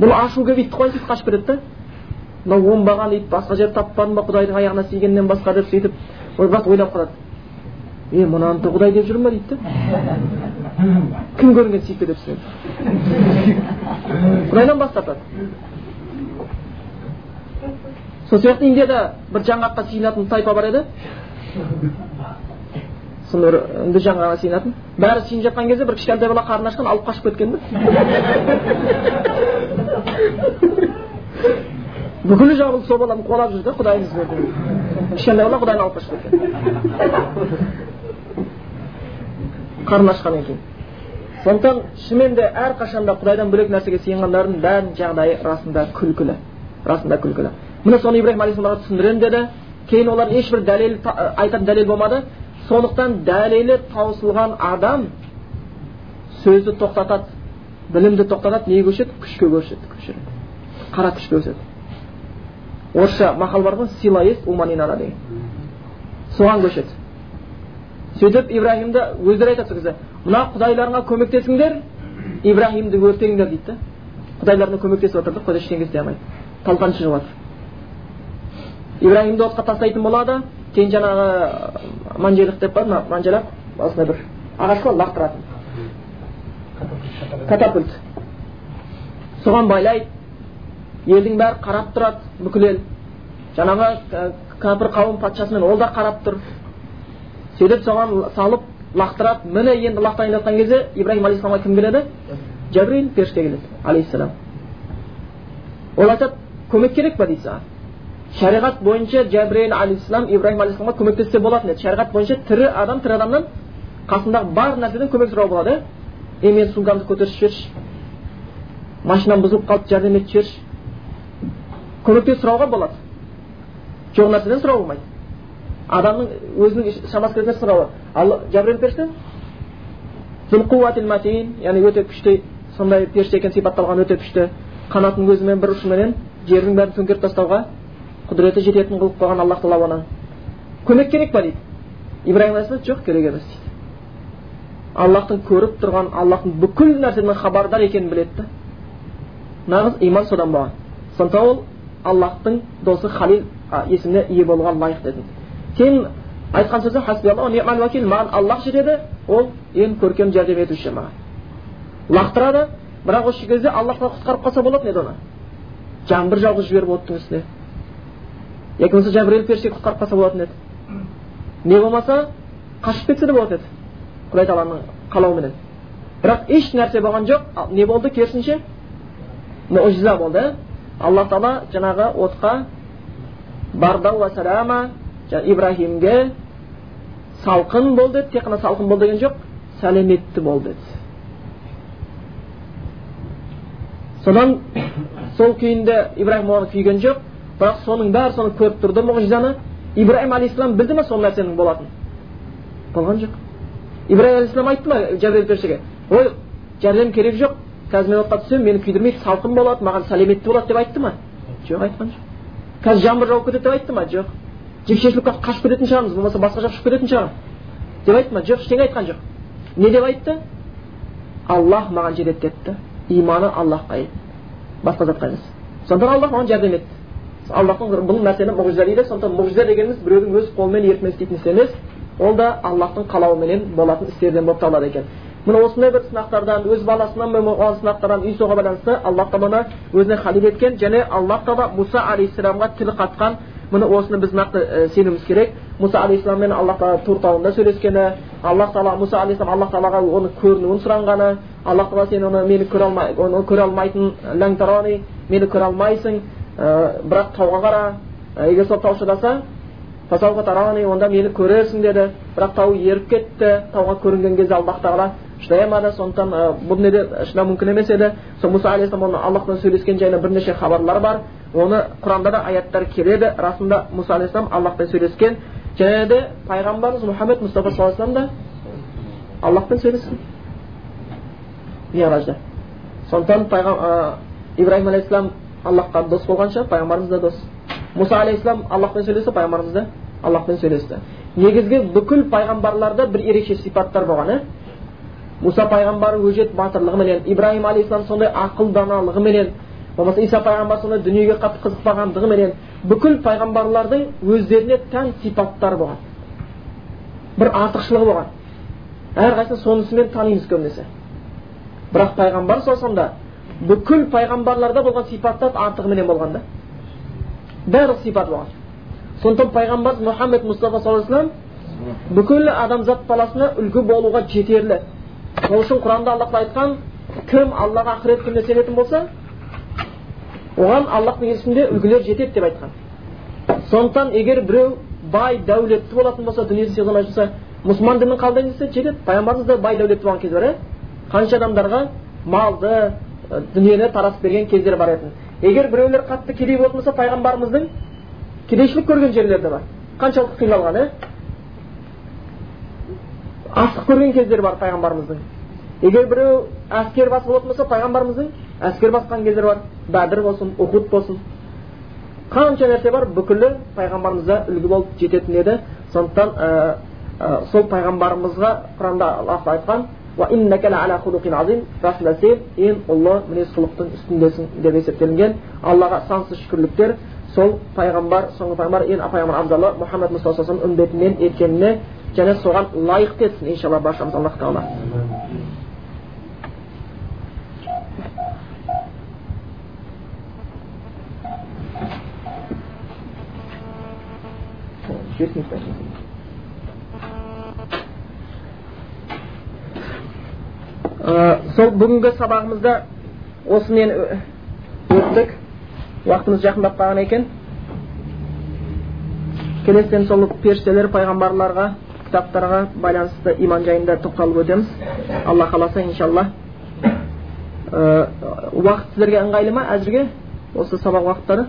бұл ашу келіп итті қойып сөйтіп қашып кетеді да мынау оңбаған ит басқа жер таппадым ба құдайдың аяғына сүйгеннен басқа деп сөйтіп ойбат ойлап қалады е мынаны да құдай деп жүр ма дейді да кім көрінген сүйіп кетеді үстінен құдайдан бас тартады сол сияқты индияда бір жаңғаққа сыйынатын тайпа бар еді сонда бір үнді жаңғағына сыйынатын бәрі сыйынып жатқан кезде бір кішкентай бала қарны ашқан алып қашып кеткен да бүкіл жабылып сол баланы қуалап жүр да құдайымыз берді кішкентай бала құдайын алып қашып кеткен қарны ашқаннан кейін сондықтан шынымен де әрқашанда құдайдан бөлек нәрсеге сыйынғандардың бәрінің жағдайы расында күлкілі расында күлкілі. Міне соны ибраһим алейхисаламға түсіндіремін деді. Кейін олар ешбір дәлел айтатын дәлел болмады. Сондықтан дәлелі таусылған адам сөзді тоқтатады білімді тоқтатады неге көшеді күшке көшеді қара күшке көшеді орысша мақал бар ғой сила есть ума не надо деген. Соған көшеді сөйтіп ибраһимді өздері айтады сол кезде мына құдайларыңа көмектесіңдер ибраһимді өртеңдер дейді. Да құдайларына көмектесіп жатыр да құдай ештеңе істей алмайды. Талқан шығып жатыр ибраһимді отқа тастайтын болады. Кейін жаңағы манжелық деп қояды мына манжелақ осындай бір. Ағаш қой лақтыратын. Катапульт. Соған байлайды. Елдің бәрі қарап тұрады бүкіл ел. Жаңағы кәпір қауым патшасымен ол да қарап тұр. Сөйтіп соған салып лақтырады міне енді лақтырайын деп жатқан кезде ибраһим алейхисаламға кім келеді жәбірейіл періште келеді алейхисалам ол айтады көмек керек па дейді саған шариғат бойынша жәбірейіл алейхисалам ибраһим алейхисаламға көмектессе болатын еді шариғат бойынша тірі адам тірі адамнан қасындағы бар нәрседен көмек сұрауға болады иә е менің сумкамды көтеріп жіберші машинам бұзылып қалды жәрдем етіп жіберші көмектес сұрауға болады жоқ нәрседен сұрауға болмайды адамның өзінің шамасы келетін сұрауы. Ал жәбірейіл періште яғни өте күшті сондай періште екені сипатталған өте күшті. Қанатының көзімен бір ұшыменен жердің бәрін төңкеріп тастауға құдіреті жететін қылып қойған аллах тағала оны көмек керек па дейді? Ибраһим алейхисалам жоқ керек емес дейді. Аллахтың көріп тұрған аллахтың бүкіл нәрседен хабардар екенін біледі да. Нағыз иман содан болған. Сондықтан ол аллахтың досы халил есіміне ие болуға лайық деді. Сен айтқан сөзі маған аллах жетеді ол ең көркем жәрдем етуші маған лақтырады бірақ осы кезде аллах тағала құтқарып қалса болатын еді оны жаңбыр жауғызып жіберіп оттың үстіне яки болмаса жәбірейіл періште құтқарып қалса болатын еді не болмаса қашып кетсе де болатын еді құдай тағаланың қалауыменен бірақ еш нәрсе болған жоқ не болды керісінше мұжиза болды алла тағала жаңағы отқа барда уа салама ибраһимге салқын бол деді тек қана салқын бол деген жоқ сәлеметті бол деді содан сол күйінде ибраһим оған күйген жоқ бірақ соның бәрі соны көріп тұрды мұғжизаны ибраһим алейхисалам білді ма сол нәрсенің болатынын болған жоқ ибраһим алейхисалам айтты ма жәбірел періштеге ой жәрдем керек жоқ қазір мен отқа түссем мені күйдірмейді салқын болады маған сәлеметті болады деп айтты ма жоқ айтқан жоқ қазір жаңбыр жауып кетеді деп айтты ма жоқ қалып қашып кететін шығармыз. Болмаса басқа жаққа ұшып кететін шығармын деп айтты ма? Жоқ ештеңе айтқан жоқ. Не деп айтты? Аллах маған жетеді да иманы аллахқа еді басқа затқа емес. Сондықтан аллах маған жәрдем етті. Аллахтың бұл нәрсені мұғжиза дейді сондықтан мұғжиза дегеніміз біреудің өз қолымен еркімен істейтін іс емес. Ол да аллахтың қалауыменен болатын істерден болып табылады екен. Міне осындай бір сынақтардан өз баласынан болған сынақтардан үй соға байланысты аллах тағала өзіне халил еткен және аллах тағала мұса алейхисаламға тіл қатқан міне осыны біз нақты сенуіміз керек мұса алейхисаламмен аллах тағала тур тауында сөйлескені аллах тағала мұса алейхисалам аллах тағалаға оның көрінуін сұрағаны аллах тағала сен оны мені көре алмай оны көре алмайтын мені көре алмайсың ә, бірақ тауға қара егер сол тау шыдаса онда мені көрерсің деді бірақ тау еріп кетті тауға көрінген кезде аллах тағала шыдай алмады сондықтан бұл неде шыдау мүмкін емес еді сол мұса алейхисалам оны аллахпен сөйлескен жайында бірнеше хабарлар бар оны құранда да аяттар келеді расында мұса алейхисалам аллахпен сөйлескен және де пайғамбарымыз мұхаммед мұстафа саллаллаху алейhi да аллахпен сөйлескен миражда сондықтан пайғам ибраһим алейхисалам аллахқа дос болғанша пайғамбарымыз да дос мұса алейхисалам аллахпен сөйлесті пайғамбарымыз да аллахпен сөйлесті негізгі бүкіл пайғамбарларда бір ерекше сипаттар болған иә мұса пайғамбар өжет батырлығыменен ибраһим алейхисалам сондай ақыл даналығыменен болмаса иса пайғамбар дүниеге қатты қызықпағандығыменен бүкіл пайғамбарлардың өздеріне тән сипаттар болған. Бір артықшылығы болған. Әрқайсысын сонысымен танимыз көбінесе. Бірақ пайғамбар саллаллаху бүкіл пайғамбарларда болған сипаттар артығыменен болған да. Барлық сипат болған. Сондықтан пайғамбарымыз мұхаммед мұстафа саллаллаху алейhi бүкіл адамзат баласына үлгі болуға жетерлі. Сол үшін құранда алла тағала айтқан кім аллаға ақырет күніне сенетін болса оған аллахтың елшісінде үлгілер жетеді деп айтқан. Сондықтан егер біреу бай дәулетті болатын болса дүниесін сыйғызамай жатса мұсылман дінін қабылдаймын десе жетеді. Пайғамбарымыз да бай дәулетті болған кезі бар иә қанша адамдарға малды дүниені таратып берген кездер бар еді. Егер біреулер қатты кедей болатын болса пайғамбарымыздың кедейшілік көрген жерлер де бар. Қаншалықты қиналған иә астық көрген кездері бар пайғамбарымыздың. Егер біреу әскер басып болатын болса пайғамбарымыздың әскер басқан кездері бар бәдір болсын ухуд болсын. Қанша нәрсе бар бүкілі пайғамбарымызға үлгі болып жететін еді. Сондықтан ә, ә, сол пайғамбарымызға құранда алла айтқан расында сен ең ұлы мінез құлықтың үстіндесің деп есептелінген аллаға сансыз шүкірліктер сол пайғамбар соңғы пайғамбар ең пайғамбар абзалы мұхаммад мұстафа үмбетінен екеніне және соған лайықты етсін иншалла баршамыз аллах тағала. Сол бүгінгі сабағымызда осымен өттік. Уақытымыз жақындап қалған екен. Келесіден сол періштелер пайғамбарларға кітаптарға байланысты иман жайында тоқталып өтеміз. Алла қаласа иншалла. Уақыт сіздерге ыңғайлы ма әзірге? Осы сабақ уақыттары?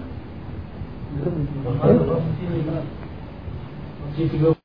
die Figur